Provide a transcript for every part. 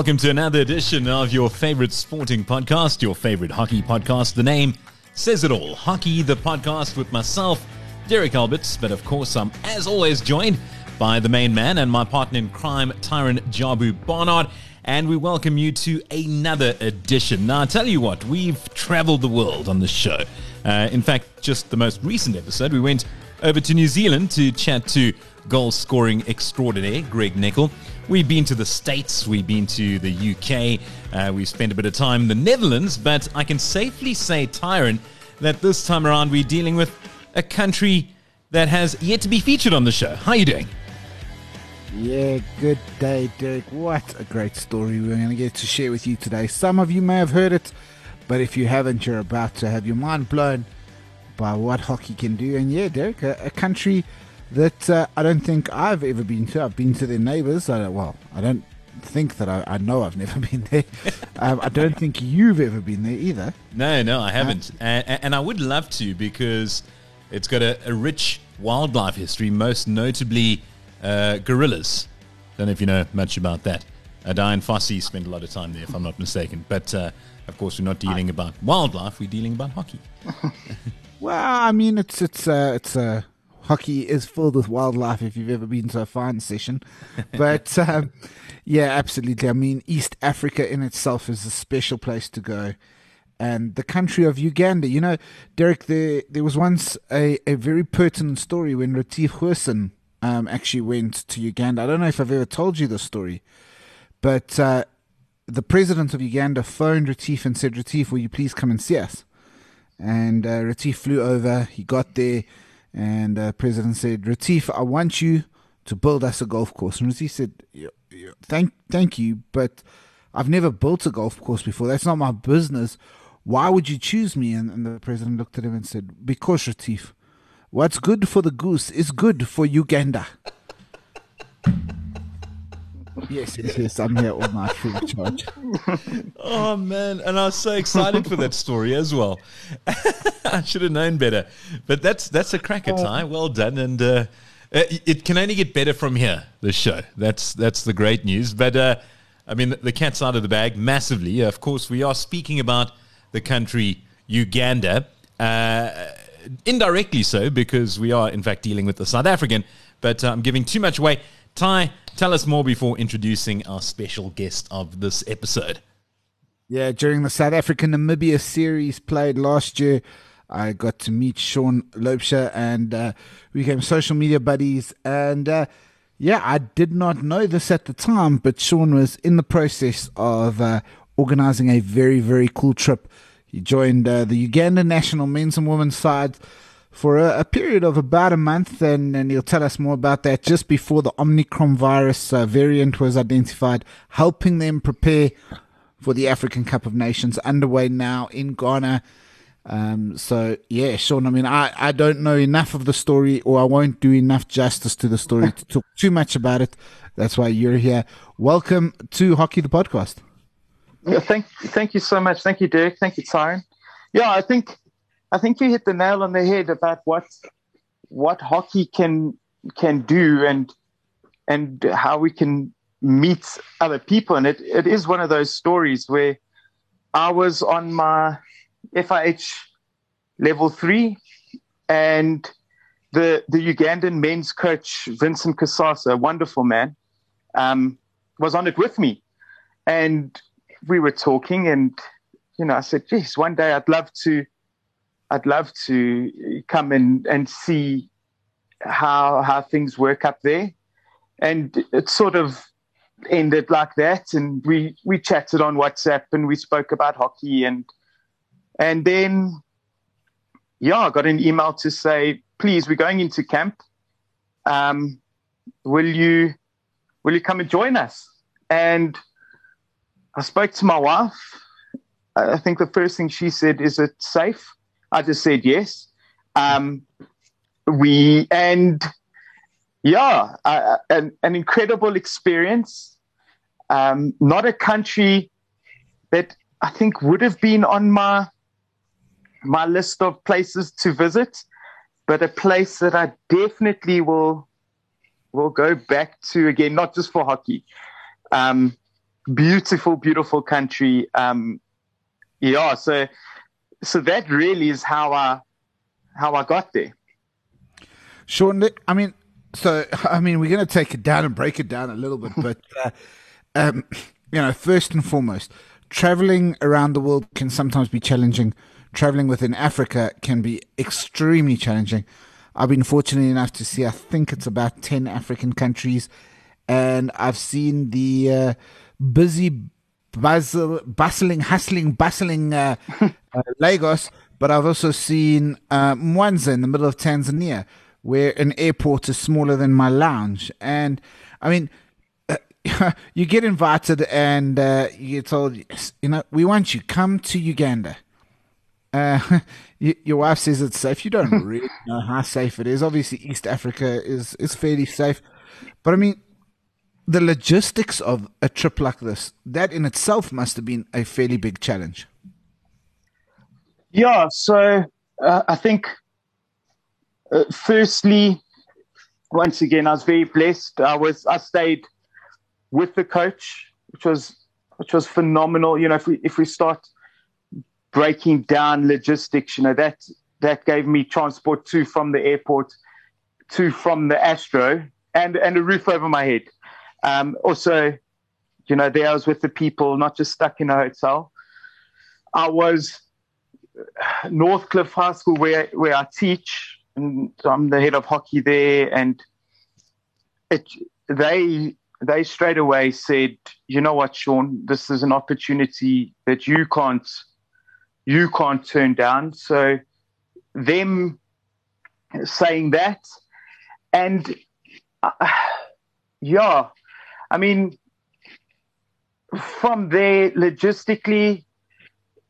Welcome to another edition of your favorite sporting podcast, your favorite hockey podcast. The name says it all Hockey, the podcast with myself, Derek Alberts. But of course, I'm as always joined by the main man and my partner in crime, Tyron Jabu Barnard. And we welcome you to another edition. Now, I tell you what, we've traveled the world on this show. Uh, in fact, just the most recent episode, we went over to New Zealand to chat to goal scoring extraordinaire Greg Nicol. We've been to the States, we've been to the UK, uh, we've spent a bit of time in the Netherlands, but I can safely say, Tyron, that this time around we're dealing with a country that has yet to be featured on the show. How are you doing? Yeah, good day, Dirk. What a great story we're going to get to share with you today. Some of you may have heard it, but if you haven't, you're about to have your mind blown by what hockey can do. And yeah, Derek, a, a country that uh, I don't think I've ever been to. I've been to their neighbours. I, well, I don't think that I, I know I've never been there. um, I don't think you've ever been there either. No, no, I haven't. Uh, and, and, I would love to because it's got a, a rich wildlife history, most notably uh, gorillas. Don't know if you know much about that. Uh, Dian Fossey spent a lot of time there, if I'm not mistaken. But uh, of course, we're not dealing I, about wildlife; we're dealing about hockey. well, I mean, it's it's uh, it's uh, hockey is filled with wildlife. If you've ever been to a fine session, but um, yeah, absolutely. I mean, East Africa in itself is a special place to go. And the country of Uganda, you know, Derek, there there was once a, a very pertinent story when Retief Goosen um, actually went to Uganda. I don't know if I've ever told you the story, but uh, the president of Uganda phoned Retief and said, Retief, will you please come and see us? And uh, Retief flew over. He got there, and the uh, president said, Retief, I want you to build us a golf course. And Retief said, thank, thank you, but I've never built a golf course before. That's not my business. Why would you choose me? And, and the president looked at him and said, Because, Retief, What's good for the goose is good for Uganda. yes, yes, yes. I'm here all night free of charge. oh man, and I was so excited for that story as well. I should have known better, but that's that's a cracker, Ty. Well done, and uh, it, it, can only get better from here. The show. That's that's the great news. But uh, I mean, the, cat's out of the bag massively. Of course, we are speaking about the country Uganda. Uh, indirectly so because we are in fact dealing with the South African. But uh, I'm giving too much away. Ty, tell us more before introducing our special guest of this episode. Yeah, during the South African Namibia series played last year, I got to meet Sean Loubser and uh, we became social media buddies. And uh, yeah, I did not know this at the time, but Sean was in the process of uh, organizing a very, very cool trip he joined uh, the Uganda national men's and women's sides for a, a, period of about a month, and, and he'll tell us more about that just before the Omicron virus uh, variant was identified, helping them prepare for the African Cup of Nations underway now in Ghana. Um, so yeah, Sean. I mean, I, I don't know enough of the story, or I won't do enough justice to the story to talk too much about it. That's why you're here. Welcome to Hockey the Podcast. Yeah, thank thank you so much. Thank you, Derek. Thank you, Tyron. Yeah, I think I think you hit the nail on the head about what what hockey can can do and and how we can meet other people. And it, it is one of those stories where I was on my FIH level three and the the Ugandan men's coach Vincent Kasasa, a wonderful man, um, was on it with me. And we were talking, and you know, I said, "Yes, one day I'd love to, I'd love to come and and see how how things work up there." And it sort of ended like that, and we we chatted on WhatsApp, and we spoke about hockey, and and then yeah, I got an email to say, "Please, we're going into camp. Um, will you will you come and join us?" And I spoke to my wife. I think the first thing she said, "Is it safe?" I just said yes. Um, we and yeah, uh, an, an incredible experience. Um, not a country that I think would have been on my my list of places to visit, but a place that I definitely will will go back to again, not just for hockey. Um, beautiful, beautiful country. Um, yeah, so so that really is how I how I got there. Sean, I mean, so I mean, we're going to take it down and break it down a little bit, but uh, um, you know, first and foremost, traveling around the world can sometimes be challenging. Traveling within Africa can be extremely challenging. I've been fortunate enough to see, I think it's about 10 African countries, and I've seen the uh, busy, bustle, bustling, hustling, bustling uh, uh, Lagos, but I've also seen uh, Mwanza in the middle of Tanzania, where an airport is smaller than my lounge. And I mean, uh, you get invited and uh, you get told, you know, we want you, come to Uganda. Uh, your wife says it's safe. You don't really know how safe it is. Obviously, East Africa is, is fairly safe. But I mean, the logistics of a trip like this, that in itself must have been a fairly big challenge. Yeah, so uh, I think, uh, firstly, once again, I was very blessed. I was I stayed with the coach, which was which was phenomenal. You know, if we if we start breaking down logistics, you know that that gave me transport to from the airport to from the Astro and and a roof over my head. Um, also, you know, there I was with the people, not just stuck in a hotel. I was Northcliffe High School where where I teach, and I'm the head of hockey there, and it they they straight away said, you know what, Sean, this is an opportunity that you can't you can't turn down. So them saying that, and uh, yeah, I mean, from there, logistically,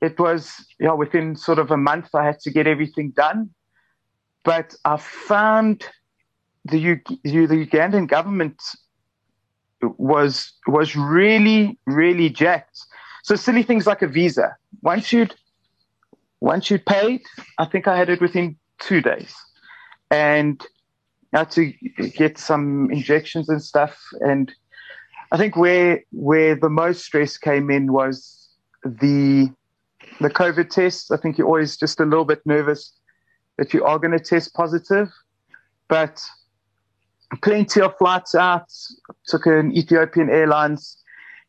it was know within sort of a month I had to get everything done, but I found the U- the Ugandan government was was really really jacked. So silly things like a visa. Once you'd once you'd paid, I think I had it within two days, and I had to get some injections and stuff. And I think where where the most stress came in was the the COVID tests. I think you're always just a little bit nervous that you are going to test positive, but plenty of flights out. Took an Ethiopian Airlines.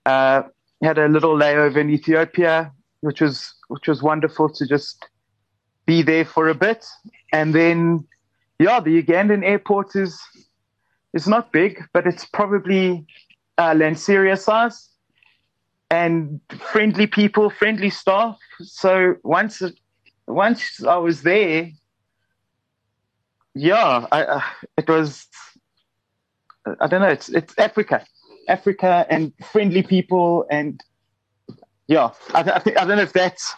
Uh, had a little layover in Ethiopia, which was which was wonderful to just be there for a bit. And then, yeah, the Ugandan airport is is not big, but it's probably uh, size and friendly people, friendly staff. So once once I was there, yeah, I, uh, it was. I don't know. It's it's Africa, Africa, and friendly people, and yeah. I, I think I don't know if that's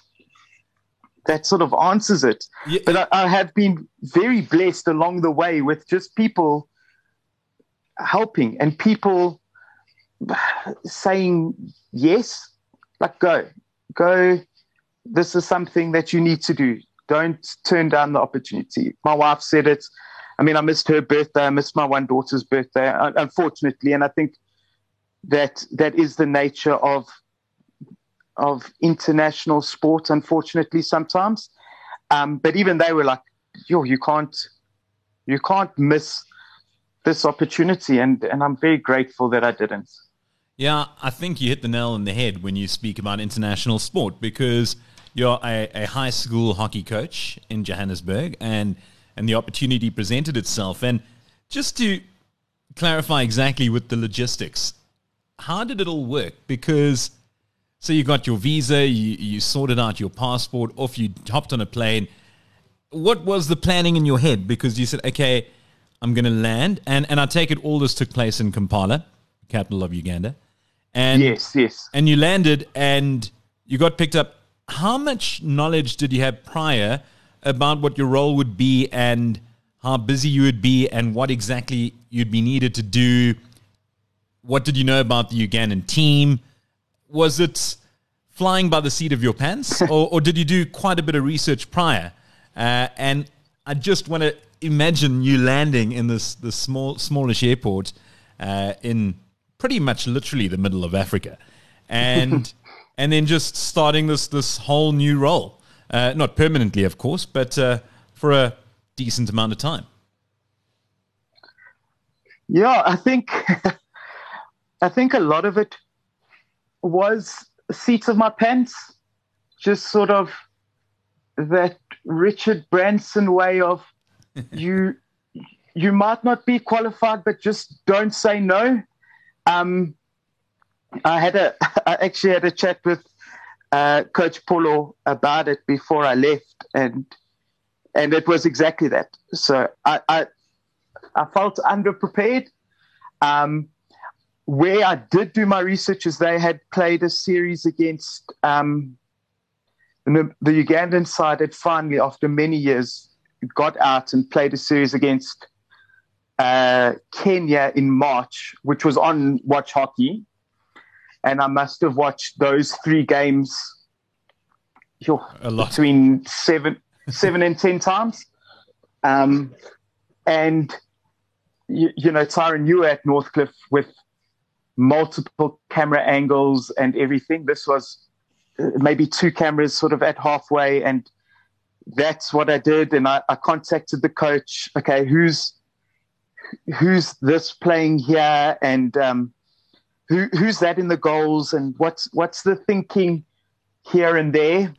that sort of answers it. Yeah. But I, I have been very blessed along the way with just people helping and people saying yes, like go, go. This is something that you need to do. Don't turn down the opportunity. My wife said it. I mean, I missed her birthday. I missed my one daughter's birthday, unfortunately, and I think that that is the nature of of international sport. Unfortunately, sometimes, um, but even they were like, "Yo, you can't, you can't miss this opportunity," and and I'm very grateful that I didn't. Yeah, I think you hit the nail on the head when you speak about international sport because you're a, a, high school hockey coach in Johannesburg and and the opportunity presented itself. And just to clarify exactly with the logistics, how did it all work? Because so you got your visa, you, you sorted out your passport, off you hopped on a plane. What was the planning in your head? Because you said, okay, I'm going to land, and and I take it all this took place in Kampala, capital of Uganda. And yes, yes. And you landed and you got picked up. How much knowledge did you have prior about what your role would be and how busy you would be and what exactly you'd be needed to do? What did you know about the Ugandan team? Was it flying by the seat of your pants, or, or did you do quite a bit of research prior? Uh, and I just want to imagine you landing in this this small smallish airport uh, in pretty much literally the middle of Africa. and and then just starting this this whole new role, uh, not permanently, of course, but uh, for a decent amount of time. Yeah, I think I think a lot of it was seats of my pants, just sort of that Richard Branson way of you you might not be qualified, but just don't say no. Um, I had a I actually had a chat with uh, Coach Polo about it before I left, and and it was exactly that. So I I, I felt underprepared. Um, where I did do my research is they had played a series against um, the, the Ugandan side had finally, after many years, got out and played a series against uh, Kenya in March, which was on Watch Hockey. And I must have watched those three games between seven, seven and ten times. Um, and you, you know, Tyron, you were at Northcliffe with multiple camera angles and everything. This was uh, maybe two cameras sort of at halfway, and that's what I did. And I, I contacted the coach. Okay, who's who's this playing here, and um, who who's that in the goals, and what's what's the thinking here and there,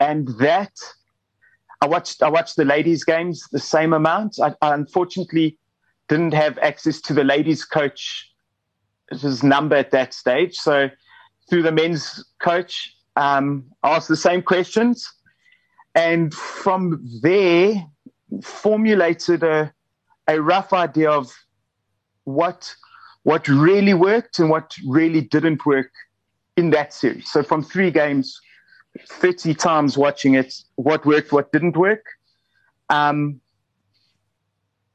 and that. I watched I watched the ladies' games the same amount. I, I unfortunately didn't have access to the ladies' coach his number at that stage. So through the men's coach, um, asked the same questions, and from there formulated a a rough idea of what what really worked and what really didn't work in that series. So from three games, thirty times watching it, what worked, what didn't work. Um,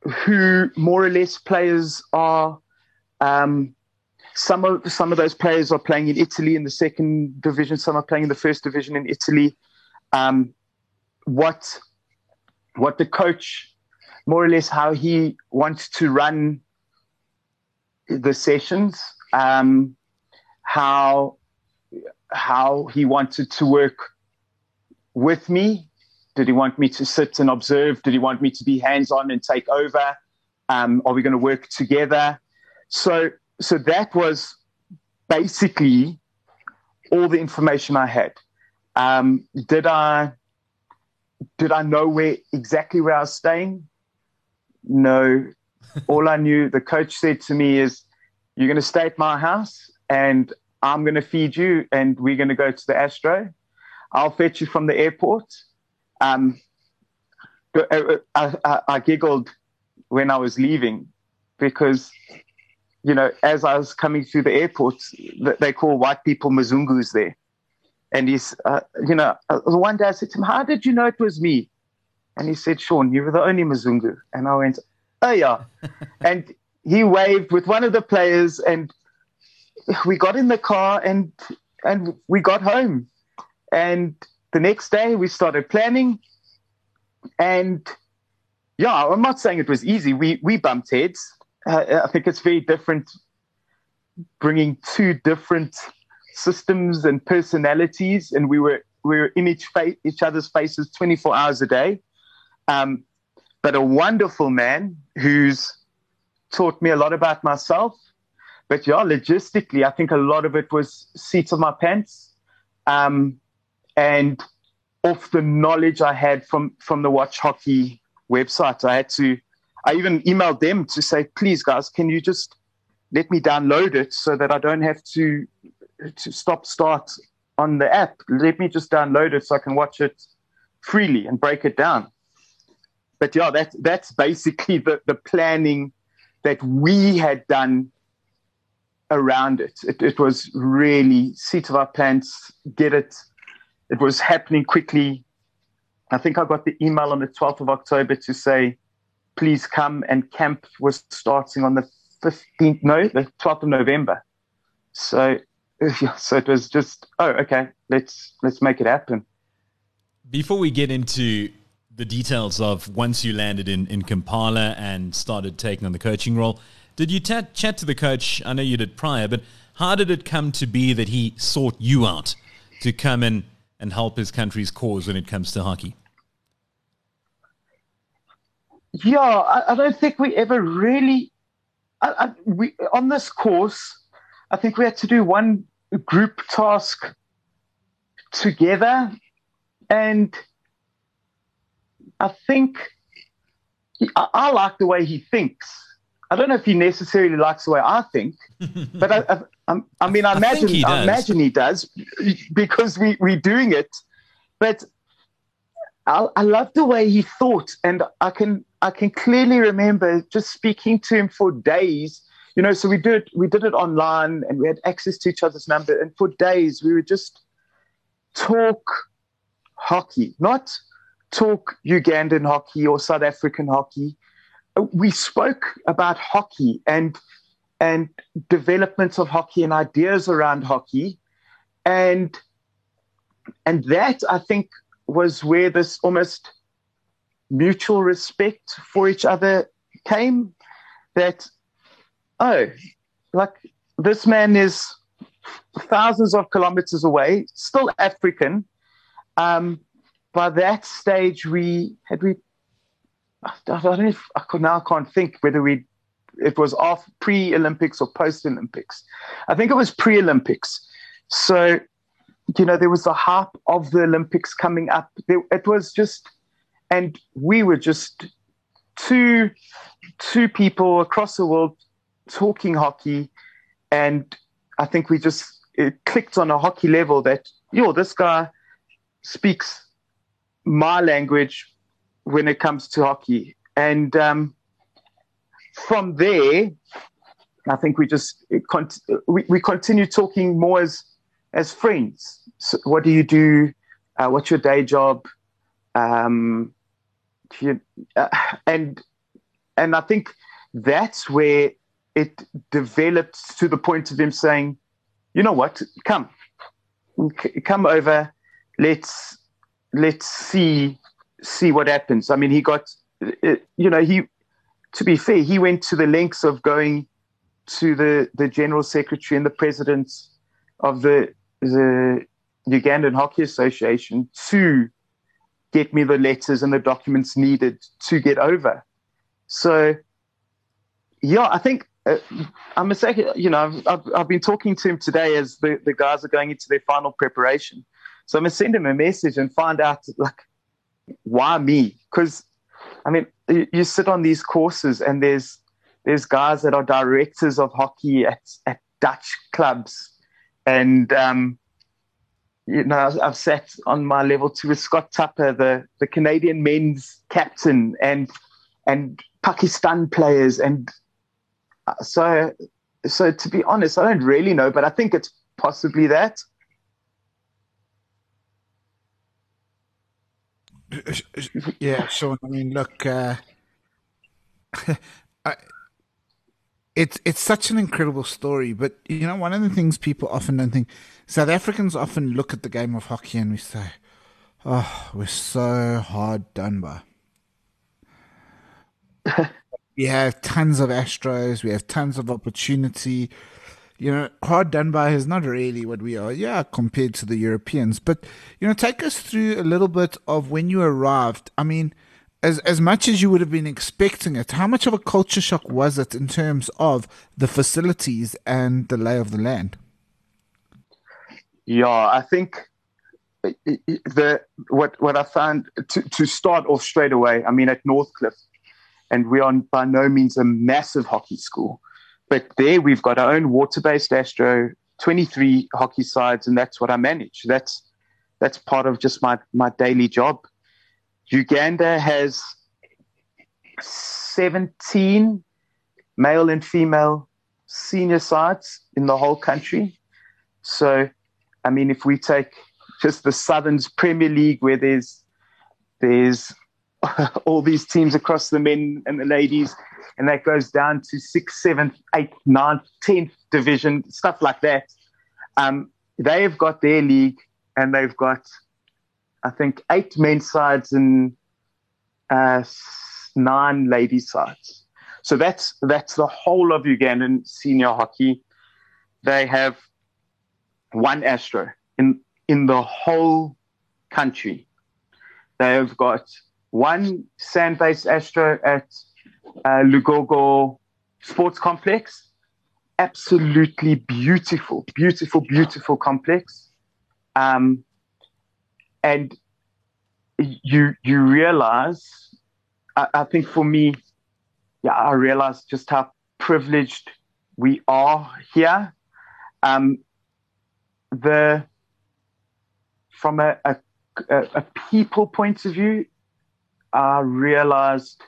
who more or less players are um, some of some of those players are playing in Italy in the second division. Some are playing in the first division in Italy. Um, what what the coach, more or less, how he wants to run the sessions. Um, how how he wanted to work with me. Did he want me to sit and observe? Did he want me to be hands on and take over? Um, are we going to work together? So so that was basically all the information I had. Um, did I did I know where exactly where I was staying? No. all I knew, the coach said to me is, "You're going to stay at my house, and I'm going to feed you, and we're going to go to the Astro. I'll fetch you from the airport." Um, I, I, I giggled when I was leaving because you know, as I was coming through the airport, they call white people Mzungus there. And he's, uh, you know, uh, one day I said to him, How did you know it was me? And he said, Sean, you were the only Mzungu. And I went, Oh, yeah. and he waved with one of the players, and we got in the car and and we got home. And the next day we started planning. And yeah, I'm not saying it was easy. We we bumped heads uh, I think it's very different bringing two different systems and personalities, and we were we were in each fa- each other's faces 24 hours a day. Um, but a wonderful man who's taught me a lot about myself. But yeah, logistically, I think a lot of it was seats of my pants, um, and off the knowledge I had from from the Watch Hockey website. I had to I even emailed them to say, please, guys, can you just let me download it so that I don't have to to stop start on the app. Let me just download it so I can watch it freely and break it down. But yeah, that that's basically the, the planning that we had done around it. It, it was really seat of our pants, get it. It was happening quickly. I think I got the email on the 12th of October to say, please come. And camp was starting on the 15th, no, the 12th of November. So, so it was just, oh, okay, let's let's make it happen. Before we get into the details of once you landed in, in Kampala and started taking on the coaching role, did you t- chat to the coach? I know you did prior, but How did it come to be that he sought you out to come in and help his country's cause when it comes to hockey? Yeah, I, I don't think we ever really. I, I, we on this course, I think we had to do one group task together, and I think I, I like the way he thinks. I don't know if he necessarily likes the way I think, but I, I, I mean, I, imagine, I imagine he does because we we're doing it. But I, I love the way he thought, and I can I can clearly remember just speaking to him for days. You know, so we did we did it online, and we had access to each other's number, and for days we would just talk hockey, not talk Ugandan hockey or South African hockey. Uh, we spoke about hockey and and development of hockey and ideas around hockey, and and that I think was where this almost mutual respect for each other came. That oh, like this man is thousands of kilometers away, still African. Um, by that stage, we had we. I don't know if I could now can't think whether we it was off pre Olympics or post Olympics. I think it was pre Olympics. So, you know, there was the hype of the Olympics coming up. it was just, and we were just two two people across the world talking hockey, and I think we just clicked on a hockey level that yo, this guy speaks my language when it comes to hockey. And um, from there, I think we just we, we continue talking more as as friends. So what do you do? Uh, what's your day job? Um, you, uh, and and I think that's where it developed to the point of him saying, "You know what? Come, come over. Let's let's see see what happens. I mean, he got, uh, you know, he to be fair, he went to the lengths of going to the the general secretary and the president of the the Ugandan Hockey Association to get me the letters and the documents needed to get over. So, yeah, I think uh, I must say, you know, I've, I've been talking to him today as the, the guys are going into their final preparation. So I'm gonna send him a message and find out like why me? Because I mean, you, you, sit on these courses and there's there's guys that are directors of hockey at at Dutch clubs, and um, you know I've, I've sat on my level two with Scott Tupper, the the Canadian men's captain, and and Pakistan players, and so so to be honest, I don't really know, but I think it's possibly that. yeah, Sean. I mean, look, uh, I, it's it's such an incredible story. But you know, one of the things people often don't think, South Africans often look at the game of hockey and we say, "Oh, we're so hard done by." we have tons of Astros. We have tons of opportunity you know, hard done by is not really what we are, yeah, compared to the Europeans. But, you know, take us through a little bit of when you arrived. I mean, as as much as you would have been expecting it, how much of a culture shock was it in terms of the facilities and the lay of the land? Yeah, I think eh, eh, the what what I found to, to start off straight away. I mean, at Northcliffe, and we are on by no means a massive hockey school. But there we've got our own water-based Astro, 23 hockey sides, and that's what I manage. That's that's part of just my my daily job. Uganda has 17 male and female senior sides in the whole country. So, I mean, if we take just the Southern's Premier League, where there's there's all these teams across the men and the ladies, and that goes down to sixth, seventh, eighth, ninth, tenth division, stuff like that. Um, they've got their league, and they've got, I think, eight men's sides and uh, nine ladies sides. So that's that's the whole of Ugandan senior hockey. they have one Astro in in the whole country. They have got one sand-based Astro at uh, Lugogo Sports Complex. Absolutely beautiful, beautiful, beautiful complex. Um, and you you realize, I, I think for me, yeah, I realize just how privileged we are here. Um, the from a, a, a people point of view, I realized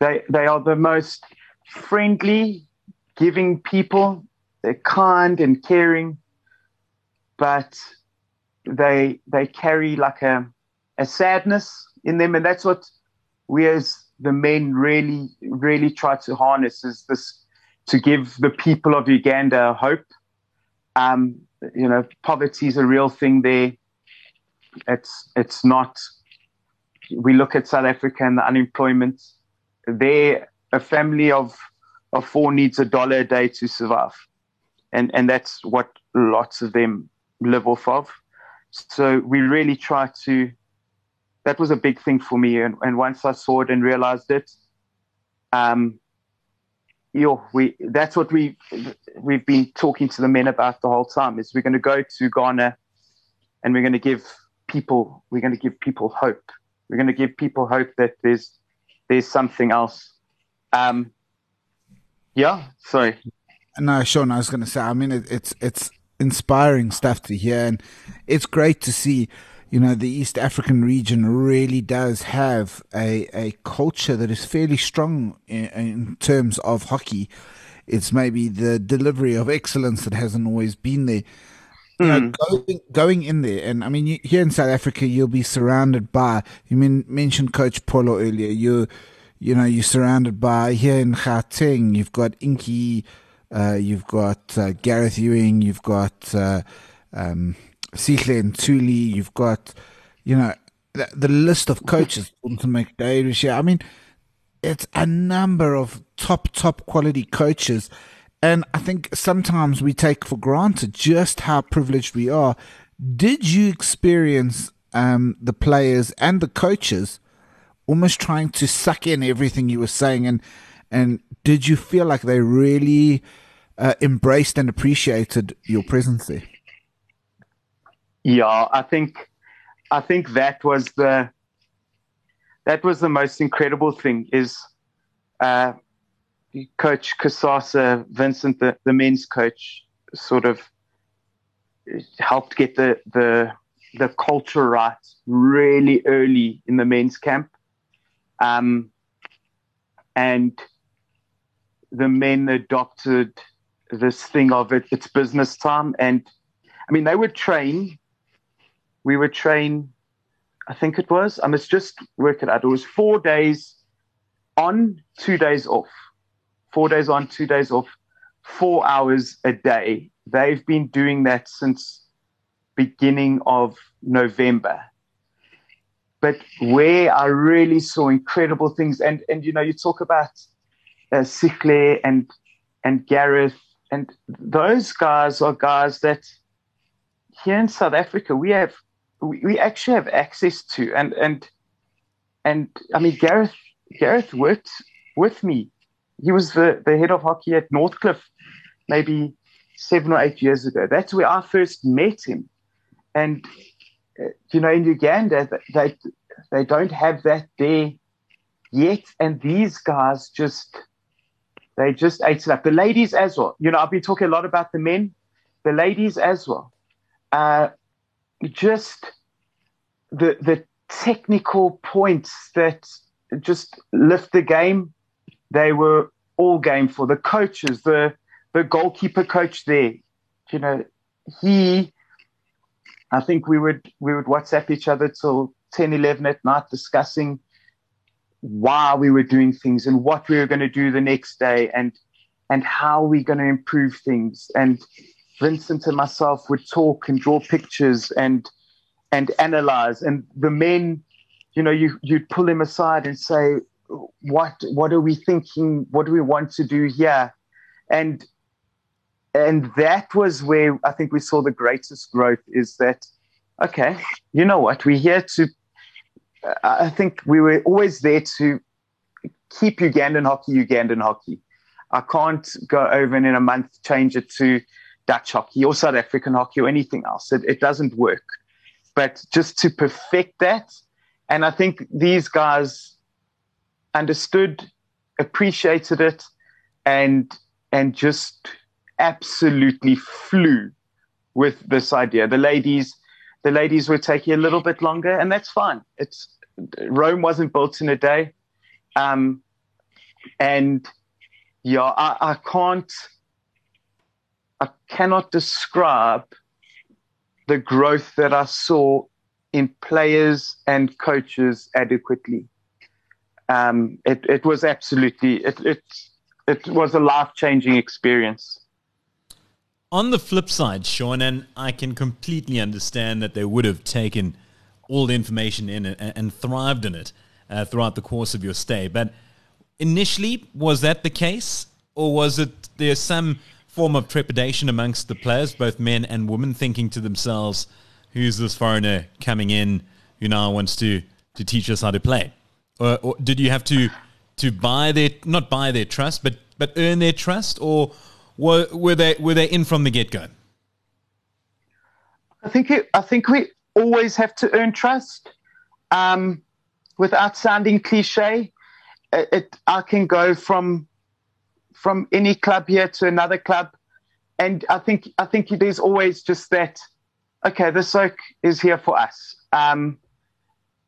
they, they are the most friendly, giving people. They're kind and caring, but they they carry like a a sadness in them, and that's what we as the men really really try to harness is this to give the people of Uganda hope. Um, you know, poverty is a real thing there. It's it's not. We look at South Africa and the unemployment they a family of of four needs a dollar a day to survive, and and that's what lots of them live off of. So we really try to. That was a big thing for me, and, and once I saw it and realized it, um, you we that's what we we've been talking to the men about the whole time. Is we're going to go to Ghana, and we're going to give people we're going to give people hope. We're going to give people hope that there's there's something else. Um, yeah, sorry. No, Sean, I was going to say. I mean, it, it's it's inspiring stuff to hear, and it's great to see. You know, the East African region really does have a a culture that is fairly strong in, in terms of hockey. It's maybe the delivery of excellence that hasn't always been there. You know, hmm. going, going in there, and I mean, you, here in South Africa, you'll be surrounded by. You mean mentioned Coach Polo earlier. You, you know, you're surrounded by here in Gauteng. You've got Inky, uh, you've got uh, Gareth Ewing, you've got uh, um, Sihle and Tuli, you've got, you know, the, the list of coaches. to make I mean, it's a number of top top quality coaches and I think sometimes we take for granted just how privileged we are. Did you experience um, the players and the coaches almost trying to suck in everything you were saying? And, and did you feel like they really uh, embraced and appreciated your presence there? Yeah, I think I think that was the that was the most incredible thing is uh, Coach Kasasa, Vincent, the, the men's coach, sort of helped get the, the the culture right really early in the men's camp. Um, and the men adopted this thing of it, it's business time. And I mean, they would train, we would train, I think it was, I must just work it out. It was four days on, two days off four days on, two days off, four hours a day. They've been doing that since beginning of November. But where I really saw incredible things, and and you know, you talk about uh, and and Gareth, and those guys are guys that here in South Africa we have we, we actually have access to, and and and I mean Gareth Gareth worked with me he was the, the head of hockey at Northcliffe maybe seven or eight years ago. That's where I first met him. And, uh, you know, in Uganda, they, they don't have that there yet. And these guys just, they just ate it up. The ladies as well. You know, I've been talking a lot about the men, the ladies as well. Uh, just the, the technical points that just lift the game they were all game for the coaches, the the goalkeeper coach there. You know, he I think we would we would WhatsApp each other till 10, 11 at night discussing why we were doing things and what we were going to do the next day and and how we're going to improve things. And Vincent and myself would talk and draw pictures and and analyze. And the men, you know, you you'd pull him aside and say, what what are we thinking? What do we want to do here? And and that was where I think we saw the greatest growth. Is that okay? You know what? We're here to. I think we were always there to keep Ugandan hockey Ugandan hockey. I can't go over and in a month change it to Dutch hockey or South African hockey or anything else. It, it doesn't work. But just to perfect that, and I think these guys understood, appreciated it, and and just absolutely flew with this idea. The ladies, the ladies were taking a little bit longer, and that's fine. It's Rome wasn't built in a day, um, and yeah, I, I can't, I cannot describe the growth that I saw in players and coaches adequately. Um, it, it was absolutely it, it it was a life changing experience. On the flip side, Sean, and I can completely understand that they would have taken all the information in and, and thrived in it uh, throughout the course of your stay. But initially, was that the case, or was it there some form of trepidation amongst the players, both men and women, thinking to themselves, "Who's this foreigner coming in who now wants to to teach us how to play?" Or, or did you have to to buy their not buy their trust, but but earn their trust, or were were they were they in from the get go? I think it, I think we always have to earn trust. Um, without sounding cliche, it, it, I can go from from any club here to another club, and I think I think there's always just that. Okay, this oak is here for us, um,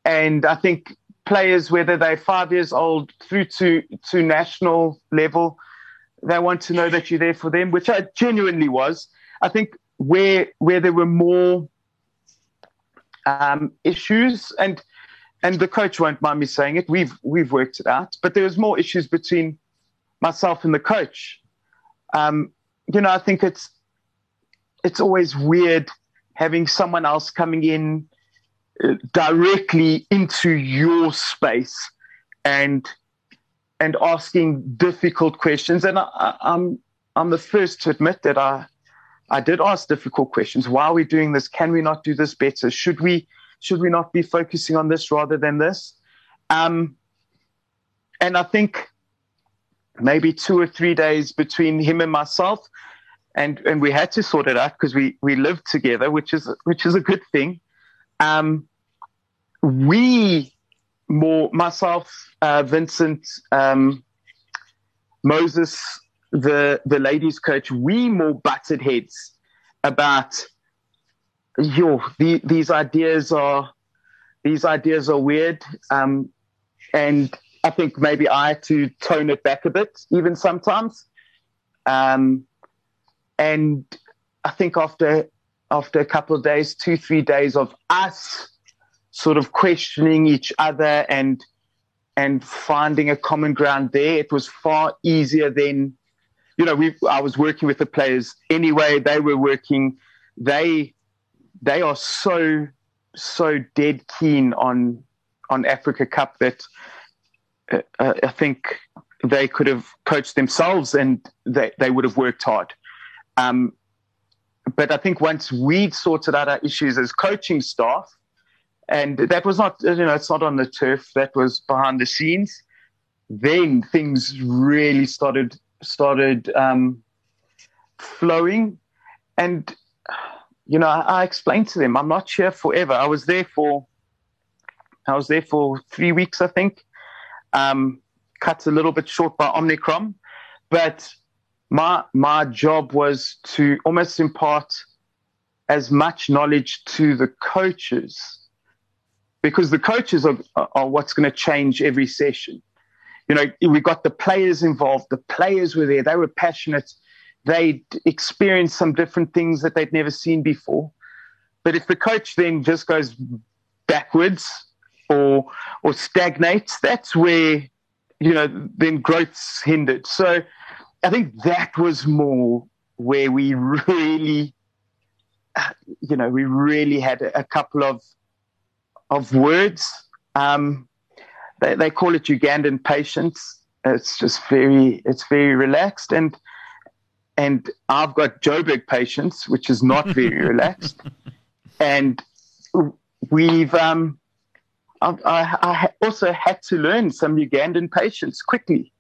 and I think players, whether they're five years old through to to national level, they want to know that you're there for them, which I genuinely was. I think where where there were more um, issues, and and the coach won't mind me saying it, we've we've worked it out, but there was more issues between myself and the coach. Um, you know, I think it's it's always weird having someone else coming in directly into your space and and asking difficult questions. And I, I'm I'm the first to admit that I I did ask difficult questions. Why are we doing this? Can we not do this better? Should we should we not be focusing on this rather than this? Um, and I think maybe two or three days between him and myself, and and we had to sort it out because we we lived together, which is which is a good thing. Um, we more myself, uh, Vincent, um, Moses, the the ladies coach, we more butted heads about yo the, these ideas are these ideas are weird, um, and I think maybe I had to tone it back a bit, even sometimes. Um, and I think after after a couple of days, two three days of us sort of questioning each other and and finding a common ground there. It was far easier than, you know, we I was working with the players anyway. They were working. They they are so so dead keen on on Africa Cup that uh, uh I think they could have coached themselves and they, they would have worked hard. Um, but I think once we'd sorted out our issues as coaching staff, and that was not you know it's not on the turf that was behind the scenes then things really started started um, flowing. And you know I, I, explained to them i'm not here forever. I was there for i was there for three weeks i think. Um, cut a little bit short by omicron but my my job was to almost impart as much knowledge to the coaches because the coaches are, are what's going to change every session. You know, we got the players involved. The players were there. They were passionate. They experienced some different things that they'd never seen before. But if the coach then just goes backwards or or stagnates, that's where you know then growth's hindered. So I think that was more where we really, you know, we really had a couple of of words. Um, they, they call it Ugandan patience. It's just very, it's very relaxed. And, and I've got Joburg patience, which is not very relaxed, and we've um, I, I, I, also had to learn some Ugandan patience quickly,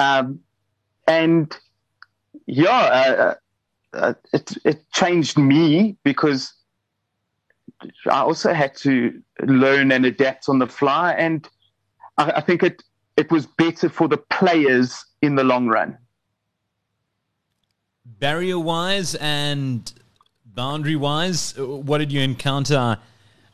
um, and yeah, uh, uh, it it changed me because I also had to learn and adapt on the fly, and I, I think it it was better for the players in the long run. Barrier wise and boundary wise, what did you encounter?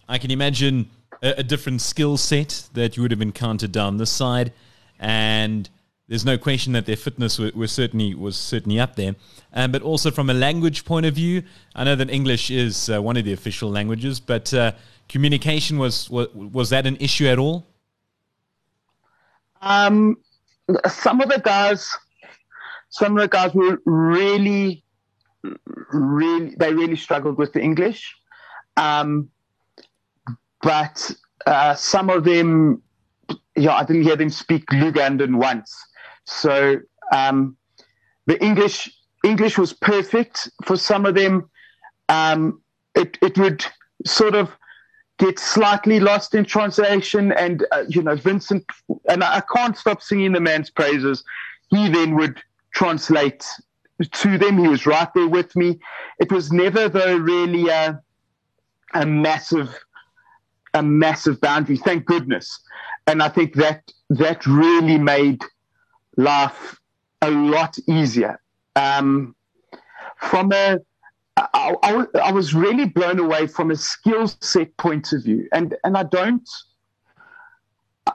I can imagine a, a different skill set that you would have encountered down this side, and there's no question that their fitness was, certainly was certainly up there. Um, but also from a language point of view, I know that English is uh, one of the official languages, but uh, communication was, was was that an issue at all? Um, some of the guys, some of the guys were really, really, they really struggled with the English. Um, but uh, some of them, yeah, I didn't hear them speak Lugandan once. So um, the English English was perfect for some of them. Um, it it would sort of get slightly lost in translation, and uh, you know Vincent, and I, I can't stop singing the man's praises. He then would translate to them. He was right there with me. It was never though really a, a massive a massive boundary. Thank goodness. And I think that that really made life a lot easier. Um, from a, I, I, I was really blown away from a skill set point of view, and and I don't,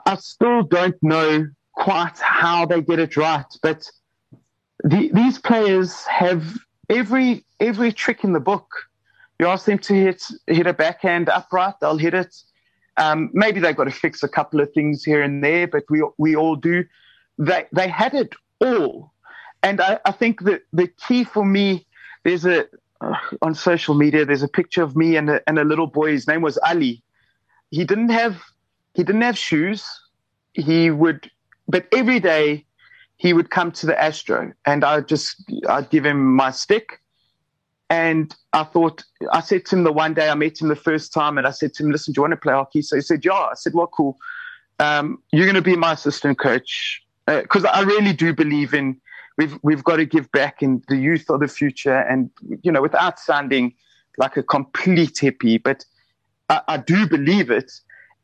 I still don't know quite how they get it right, but the, these players have every every trick in the book. You ask them to hit hit a backhand upright, they'll hit it. Um, maybe they've got to fix a couple of things here and there, but we we all do. They they had it all, and I, I think that the key for me, there's a uh, on social media, there's a picture of me and a, and a little boy. His name was Ali. He didn't have he didn't have shoes. He would, but every day he would come to the Astro, and I just I'd give him my stick, and I thought, I said to him the one day I met him the first time, and I said to him, Listen, do you want to play hockey? So he said, Yeah. I said, Well, cool. Um, you're going to be my assistant coach. Because uh, I really do believe in we've we've got to give back in the youth of the future, and you know, without sounding like a complete hippie, but I, I do believe it.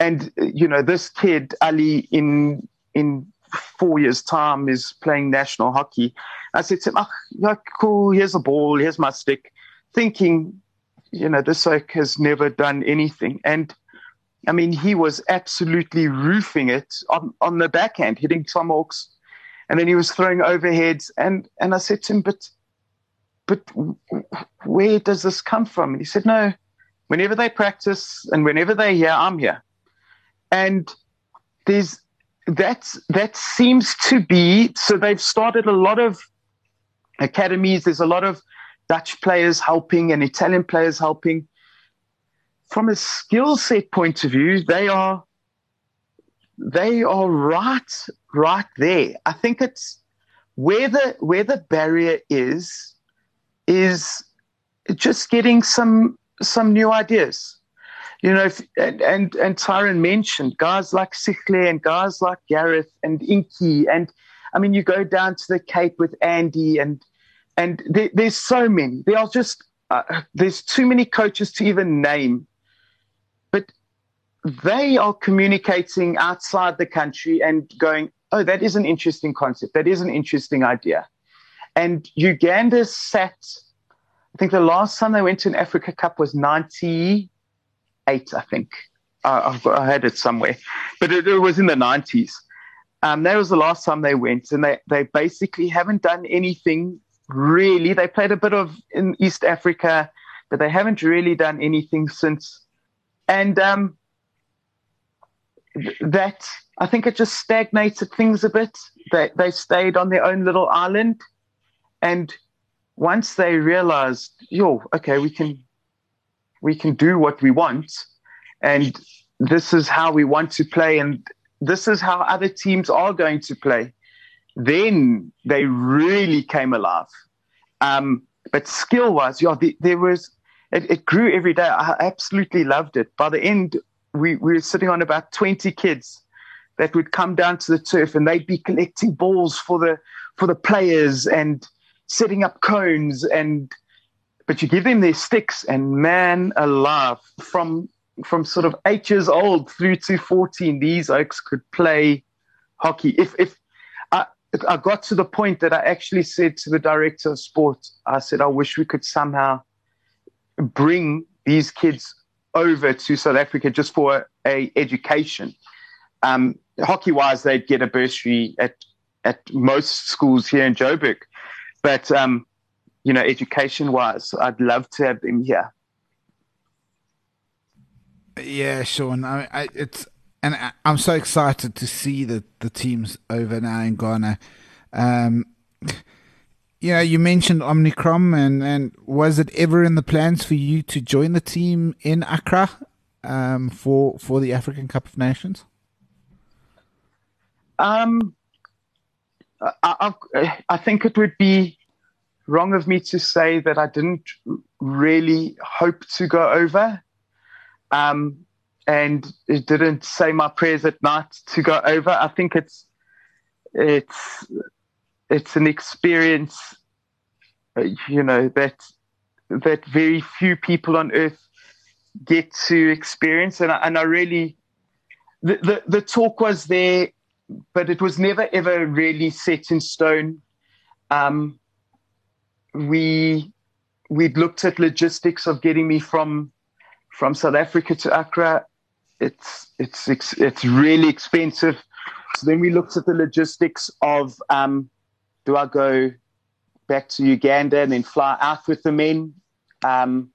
And you know, this kid Ali in in four years' time is playing national hockey. I said to him, oh, cool, here's a ball, here's my stick thinking, you know, this oke has never done anything. And I mean, he was absolutely roofing it on, on the backhand, hitting tomahawks. And then he was throwing overheads. And, and I said to him, but, but where does this come from? And he said, no, whenever they practice and whenever they're here, I'm here. And there's, that's, that seems to be, so they've started a lot of academies. There's a lot of Dutch players helping and Italian players helping. From a skill set point of view, they are they are right right there. I think it's where the where the barrier is is just getting some some new ideas. You know, if, and, and and Tyron mentioned guys like Sihle and guys like Gareth and Inky and I mean you go down to the Cape with Andy and and there, there's so many. There are just uh, there's too many coaches to even name, they are communicating outside the country and going, "Oh, that is an interesting concept. That is an interesting idea." And Uganda sat. I think the last time they went to an Africa Cup was '98. I think got, i had it somewhere, but it, it was in the '90s. Um, that was the last time they went, and they they basically haven't done anything really. They played a bit of in East Africa, but they haven't really done anything since. And um, that I think it just stagnated things a bit. They they stayed on their own little island, and once they realized, yo, okay, we can we can do what we want, and this is how we want to play, and this is how other teams are going to play then they really came alive. Um, but skill wise, yeah, the, there was it, it, grew every day. I absolutely loved it. By the end, we, we were sitting on about 20 kids that would come down to the turf and they'd be collecting balls for the for the players and setting up cones and but you give them their sticks and man alive from from sort of eight years old through to 14 these okes could play hockey. If if I, I got to the point that I actually said to the director of sport I said I wish we could somehow bring these kids over to South Africa just for a education um, hockey wise, they'd get a bursary at at most schools here in Joburg, but um, you know, education wise, I'd love to have them here. Yeah, Sean. I, I, it's and I, am so excited to see the the teams over now in Ghana. Um, yeah, you mentioned Omnicrom, and and was it ever in the plans for you to join the team in Accra um, for for the African Cup of Nations? Um, I, I, I think it would be wrong of me to say that I didn't really hope to go over. Um, and didn't say my prayers at night to go over. I think it's it's it's an experience, uh, you know, that that very few people on earth get to experience, and I, and I really the, the the talk was there but it was never ever really set in stone. Um, we we'd looked at logistics of getting me from from South Africa to Accra. It's it's it's, it's really expensive. So then we looked at the logistics of um, do I go back to Uganda and then fly out with the men? Um,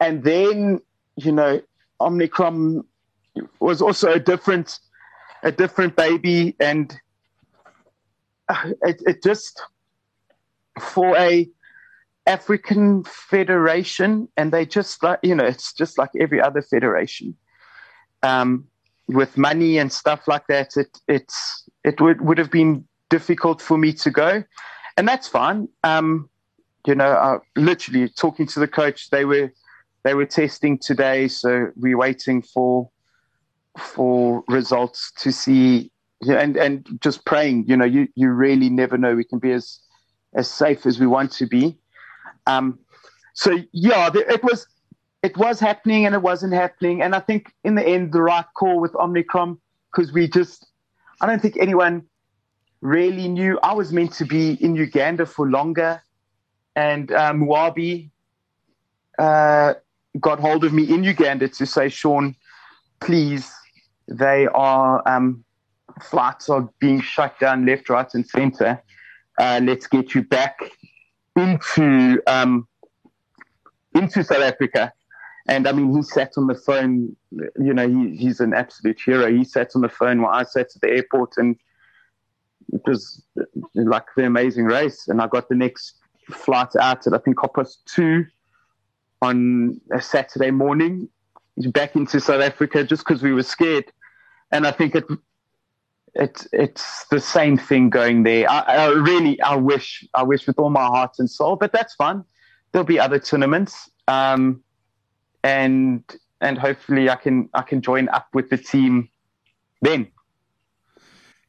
and then, you know, Omnicrom was also a different a different baby, and uh, it, it just for a African federation, and they just like you know, it's just like every other federation, um, with money and stuff like that. It it's it would would have been difficult for me to go, and that's fine. Um, you know, uh, literally talking to the coach, they were they were testing today, so we're waiting for for results to see. And and just praying you know you you really never know. We can be as as safe as we want to be. Um so yeah it was it was happening and it wasn't happening. And i think in the end the right call with omnicrom because we just i don't think anyone really knew i was meant to be in uganda for longer and um, Muabi uh, got hold of me in uganda to say sean please they are um, flights are being shut down left, right, and center. Uh, let's get you back into um, into South Africa. And I mean, he sat on the phone. You know, he, he's an absolute hero. He sat on the phone while I sat at the airport, and it was like the amazing race. And I got the next flight out at I think half past two on a Saturday morning, back into South Africa, just because we were scared and I think it it's it's the same thing going there. I, I, really I wish I wish with all my heart and soul, but that's fun. There'll be other tournaments, um, and and hopefully I can I can join up with the team then.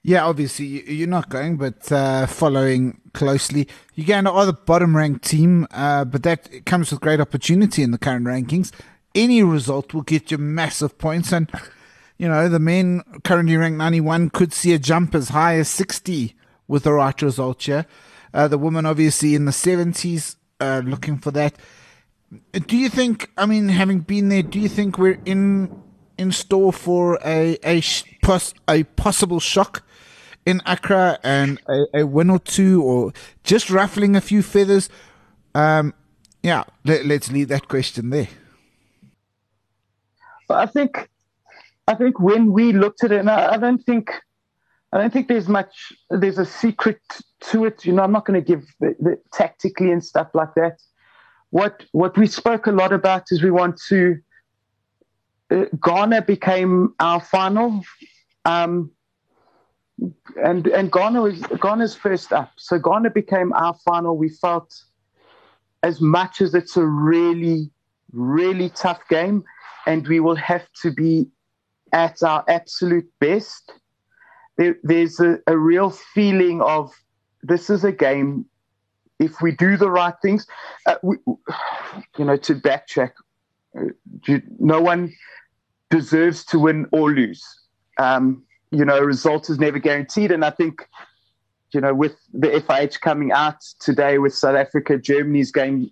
Yeah, obviously you're not going, but uh, following closely. Are the bottom ranked team, uh, but that comes with great opportunity in the current rankings. Any result will get you massive points and you know, the men currently ranked 91 could see a jump as high as 60 with the right result here. Uh, the woman obviously in the 70s uh, looking for that. Do you think, I mean, having been there, do you think we're in in store for a a, pos, a possible shock in Accra and a, a, win or two or just ruffling a few feathers? Um, yeah, let, us leave that question there. I think I think when we looked at it, and I, I don't think I don't think there's much there's a secret to it. You know, I'm not going to give the, the, tactically and stuff like that. What what we spoke a lot about is we want to. Uh, Ghana became our final. Um, and and Ghana was Ghana's first up. So Ghana became our final. We felt as much as it's a really, really tough game, and we will have to be at our absolute best. There, there's a, a real feeling of this is a game. If we do the right things, uh, we, you know, to backtrack, uh, no one deserves to win or lose. Um, you know, result is never guaranteed. And I think, you know, with the FIH coming out today with South Africa, Germany's game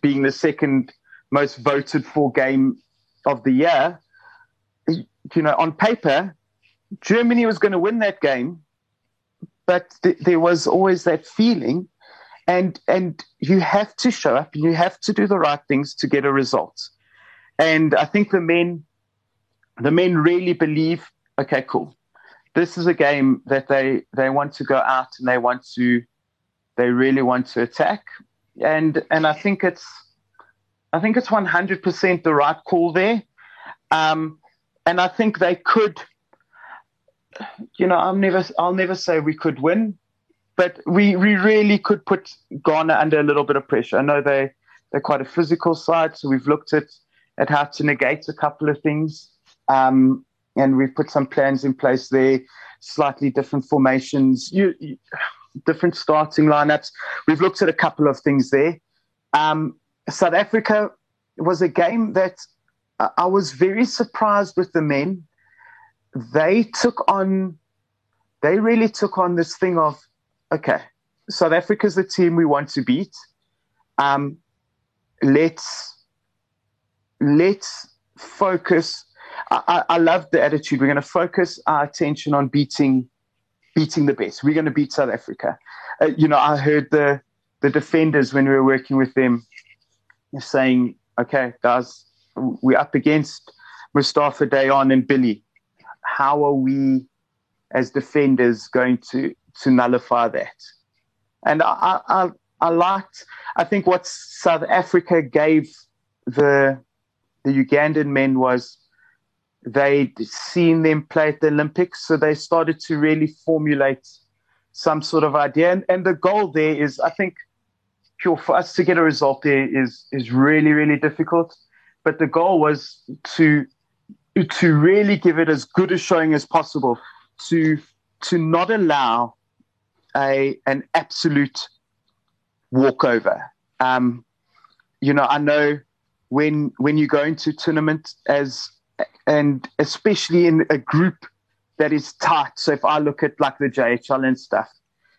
being the second most voted for game of the year, you know, on paper, Germany was going to win that game, but th- there was always that feeling. And and you have to show up and you have to do the right things to get a result. And I think the men the men really believe, okay, cool this is a game that they they want to go out and they want to they really want to attack. And and I think it's I think it's 100% the right call there. Um, and I think they could you know I'm never I'll never say we could win but we we really could put Ghana under a little bit of pressure. I know they they're quite a physical side so we've looked at at how to negate a couple of things. Um, and we've put some plans in place there, slightly different formations, you, you, different starting lineups. We've looked at a couple of things there. Um, South Africa was a game that I was very surprised with the men. They took on, they really took on this thing of, okay, South Africa's the team we want to beat. Um, let's let's focus I, I love the attitude. We're going to focus our attention on beating beating the best. We're going to beat South Africa. Uh, you know, I heard the the defenders when we were working with them saying, "Okay, guys, we're up against Mustafa Dayaan and Billy. How are we, as defenders, going to to nullify that?" And I, I, I liked. I think what South Africa gave the the Ugandan men was they'd seen them play at the Olympics, so they started to really formulate some sort of idea. And, and the goal there is, I think, pure for us to get a result there is is really really difficult. But the goal was to to really give it as good a showing as possible, to to not allow a an absolute walkover. Um, you know, I know when when you go into tournament as and especially in a group that is tight. So if I look at like the JHL and stuff,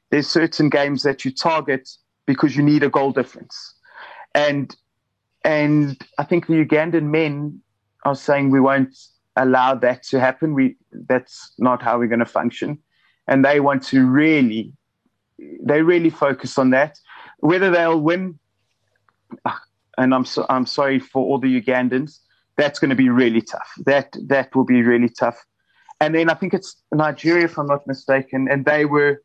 there's certain games that you target because you need a goal difference. And and I think the Ugandan men are saying we won't allow that to happen. We that's not how we're going to function. And they want to really they really focus on that. Whether they'll win ah, and I'm so, I'm sorry for all the Ugandans that's going to be really tough. That that will be really tough. And then I think it's Nigeria, if I'm not mistaken, and they were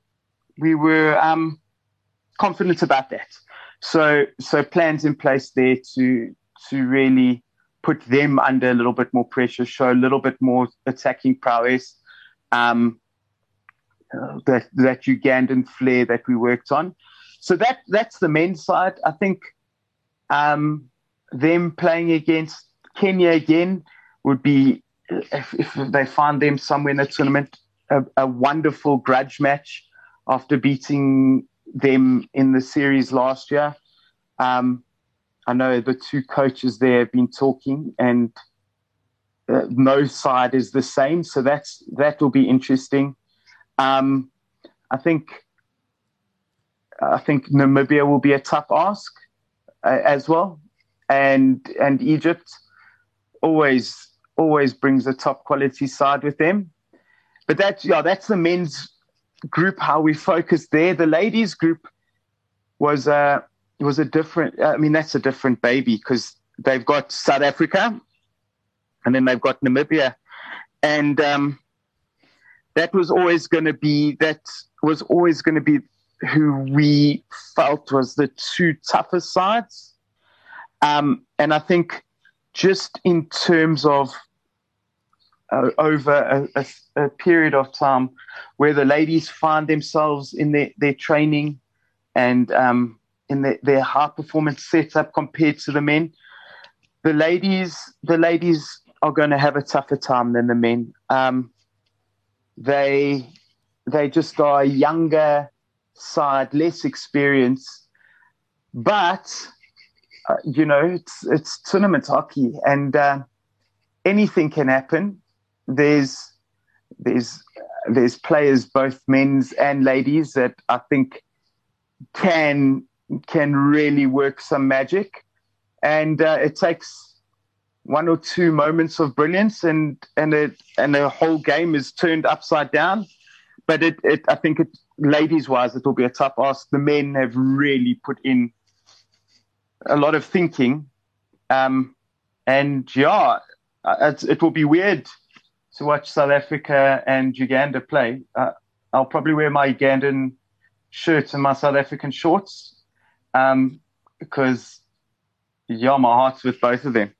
we were um, confident about that. So so plans in place there to to really put them under a little bit more pressure, show a little bit more attacking prowess. Um, that that Ugandan flair that we worked on. So that that's the men's side. I think um, them playing against Kenya again would be, if, if they find them somewhere in the tournament, a, a, wonderful grudge match after beating them in the series last year. Um, I know the two coaches there have been talking, and uh, no side is the same, so that's that will be interesting. Um, I think I think Namibia will be a tough ask uh, as well, and and Egypt always always brings a top quality side with them. But that's yeah, that's the men's group. How we focus there. The ladies group was a uh, was a different. I mean, that's a different baby because they've got South Africa, and then they've got Namibia, and um, that was always going to be that was always going to be who we felt was the two toughest sides. Um, and I think just in terms of uh, over a, a, a, period of time where the ladies find themselves in their, their training and um, in their, their high performance setup compared to the men. The ladies, the ladies are going to have a tougher time than the men. Um, they they just are a younger side, less experienced, but uh, you know it's it's tournament hockey, and uh, anything can happen. There's there's there's players, both men's and ladies, that I think can can really work some magic, and uh, it takes one or two moments of brilliance, and and it and the whole game is turned upside down. But it, it I think it ladies wise, it will be a tough ask. The men have really put in a lot of thinking, um, and yeah, it will be weird to watch South Africa and Uganda play. Uh, I'll probably wear my Ugandan shirt and my South African shorts um, because, yeah, my heart's with both of them.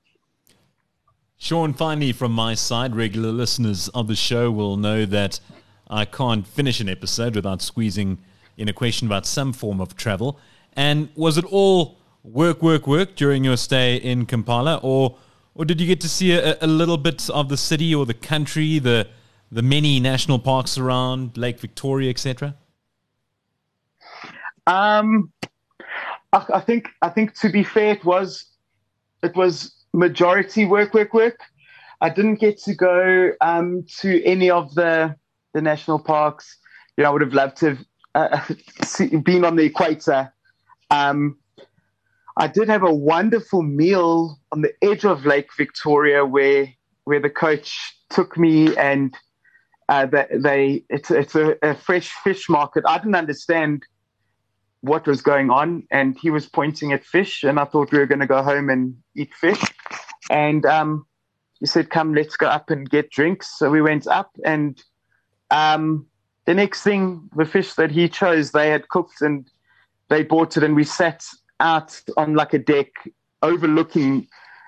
Sean, finally, from my side, regular listeners of the show will know that I can't finish an episode without squeezing in a question about some form of travel. And was it all work, work, work during your stay in Kampala, or or did you get to see a, a little bit of the city or the country, the the many national parks around Lake Victoria, etc.? Um, I, I think I think to be fair, it was it was majority work, work, work. I didn't get to go um, to any of the the national parks. You know, I would have loved to have uh, been on the equator. Um, I did have a wonderful meal on the edge of Lake Victoria, where where the coach took me and uh, they, they it's it's a, a fresh fish market. I didn't understand what was going on, and he was pointing at fish, and I thought we were going to go home and eat fish. And um, he said, "Come, let's go up and get drinks." So we went up, and um, the next thing, the fish that he chose, they had cooked and they bought it, and we sat out on like a deck overlooking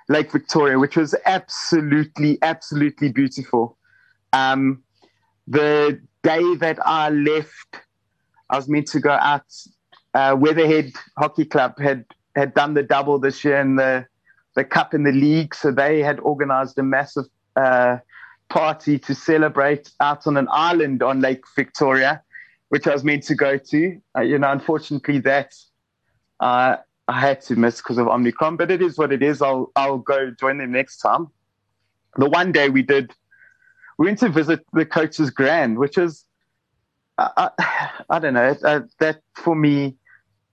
Lake Victoria, which was absolutely, absolutely beautiful. Um, the day that I left, I was meant to go out uh, Weatherhead Hockey Club had had done the double this year in the the cup in the league, so they had organised a massive uh, party to celebrate out on an island on Lake Victoria, which I was meant to go to. Uh, you know, unfortunately, that uh, I had to miss because of Omicron, but it is what it is. I'll I'll go join them next time. The one day we did, we went to visit the coach's grand, which is, I, I, I don't know, uh, that for me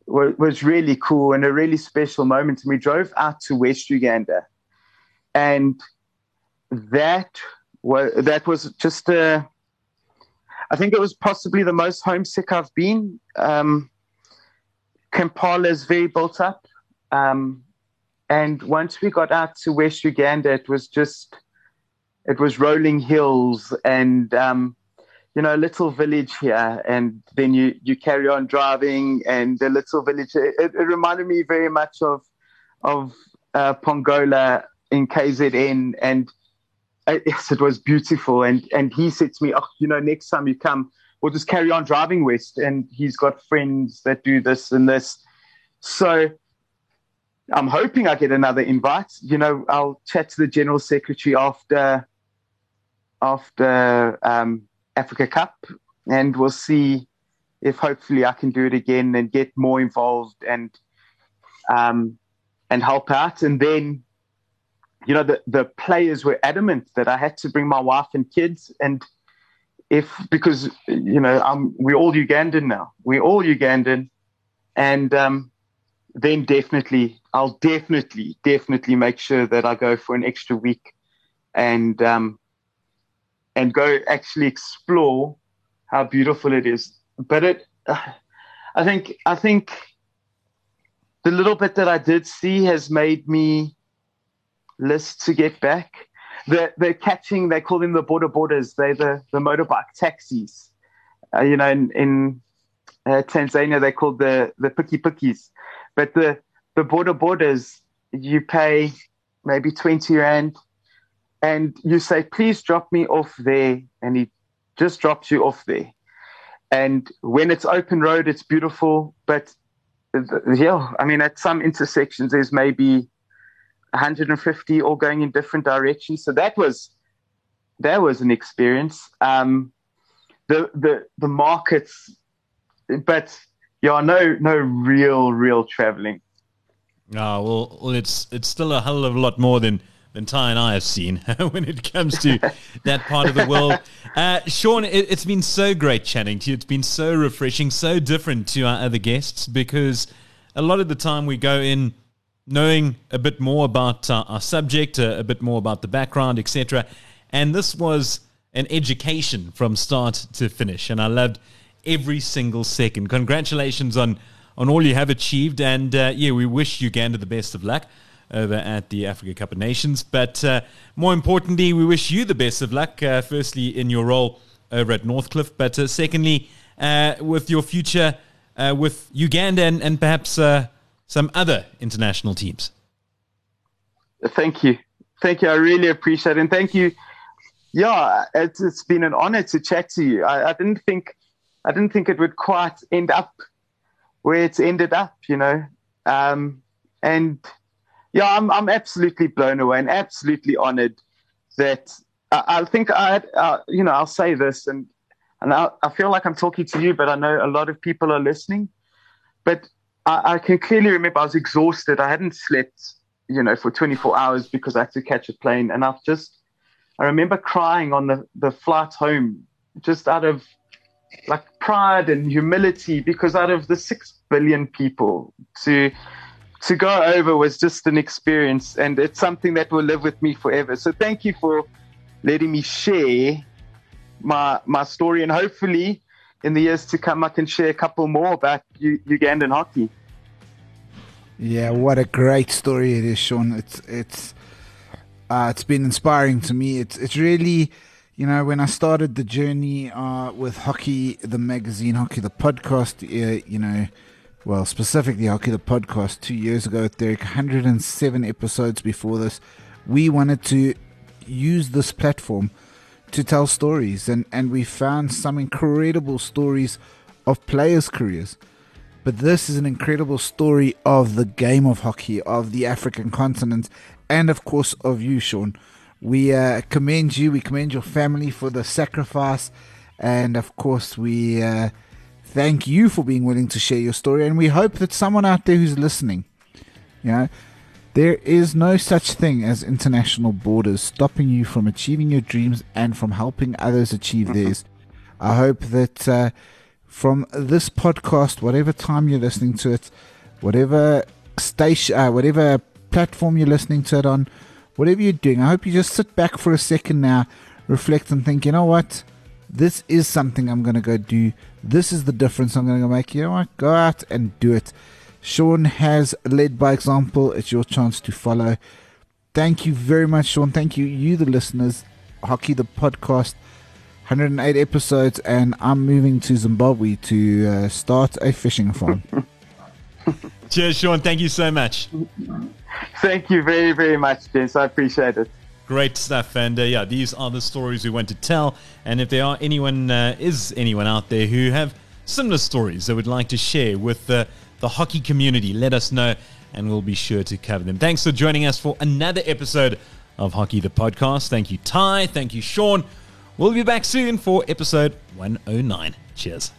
was really cool and a really special moment. And we drove out to West Uganda, and that was that was just a. I think it was possibly the most homesick I've been. Um, Kampala is very built up, um, and once we got out to West Uganda, it was just, it was rolling hills and um, you know, a little village here, and then you you carry on driving, and the little village. It, it reminded me very much of of uh, Pongola in KZN, and it, yes, it was beautiful. And and he said to me, "Oh, you know, next time you come, we'll just carry on driving west." And he's got friends that do this and this, so. I'm hoping I get another invite. You know, I'll chat to the general secretary after after um, Africa Cup, and we'll see if hopefully I can do it again and get more involved and um, and help out. And then, you know, the the players were adamant that I had to bring my wife and kids, and if because you know I'm we're all Ugandan now, we're all Ugandan, and um, then definitely I'll definitely definitely make sure that I go for an extra week and um, and go actually explore how beautiful it is. But it, uh, I think, I think the little bit that I did see has made me list to get back. The the catching, they call them the boda bodas. They're the, the motorbike taxis. Uh, you know, in, in uh, Tanzania, they call the the piki pikis. But the the boda bodas, you pay maybe twenty rand and you say, please drop me off there. And he just drops you off there. And when it's open road, it's beautiful. But yeah, I mean, at some intersections, there's maybe 150 all going in different directions. So that was that was an experience. Um, the the the markets, but yeah, no no real real traveling. Oh well, well, it's it's still a hell of a lot more than than Ty and I have seen when it comes to that part of the world. Uh, Sean, it, has been so great chatting to you. It's been so refreshing, so different to our other guests because a lot of the time we go in knowing a bit more about uh, our subject, uh, a bit more about the background, etc. And this was an education from start to finish, and I loved every single second. Congratulations on on all you have achieved, and uh, yeah, we wish Uganda the best of luck over at the Africa Cup of Nations. But uh, more importantly, we wish you the best of luck, uh, firstly, in your role over at Northcliffe, but uh, secondly, with your future with Uganda and, and perhaps some other international teams. Thank you. Thank you. I really appreciate it. And thank you. Yeah, it's, it's been an honor to chat to you. I, I didn't think I didn't think it would quite end up where it's ended up, you know. Um, and yeah, I'm I'm absolutely blown away and absolutely honoured that I, I think I, uh, you know, I'll say this and and I, I, feel like I'm talking to you, but I know a lot of people are listening. But I, I, can clearly remember I was exhausted. I hadn't slept, you know, for 24 hours because I had to catch a plane, and I've just I remember crying on the the flight home, just out of like pride and humility, because out of the six billion people to to go over was just an experience and it's something that will live with me forever. So thank you for letting me share my my story and hopefully in the years to come I can share a couple more about U- Ugandan hockey. Yeah, what a great story it is, Sean. It's it's uh, it's been inspiring to me. It's it's really you know, when I started the journey uh, with Hockey, the magazine, Hockey, the podcast, uh, you know, well, specifically Hockey the podcast two years ago, Derek, 107 episodes before this, we wanted to use this platform to tell stories, and, and we found some incredible stories of players' careers. But this is an incredible story of the game of hockey, of the African continent, and of course of you, Sean. We uh, commend you, we commend your family for the sacrifice, and of course, we. Uh, thank you for being willing to share your story. And we hope that someone out there who's listening, you know, there is no such thing as international borders stopping you from achieving your dreams and from helping others achieve mm-hmm. theirs. I hope that uh, from this podcast, whatever time you're listening to it, whatever station, uh, whatever platform you're listening to it on, whatever you're doing, I hope you just sit back for a second now, reflect, and think, you know what? This is something I'm going to go do. This is the difference I'm going to make. You know what? Go out and do it. Sean has led by example. It's your chance to follow. Thank you very much, Sean. Thank you, you, the listeners. Hockey, the podcast, 108 episodes, and I'm moving to Zimbabwe to uh, start a fishing farm. Cheers, Sean. Thank you so much. Thank you very, very much, James. I appreciate it. Great stuff, and uh, yeah, these are the stories we want to tell. And if there are anyone, uh, is anyone out there who have similar stories that would like to share with the the hockey community, let us know, and we'll be sure to cover them. Thanks for joining us for another episode of Hockey the Podcast. Thank you, Ty. Thank you, Sean. We'll be back soon for episode 109. Cheers.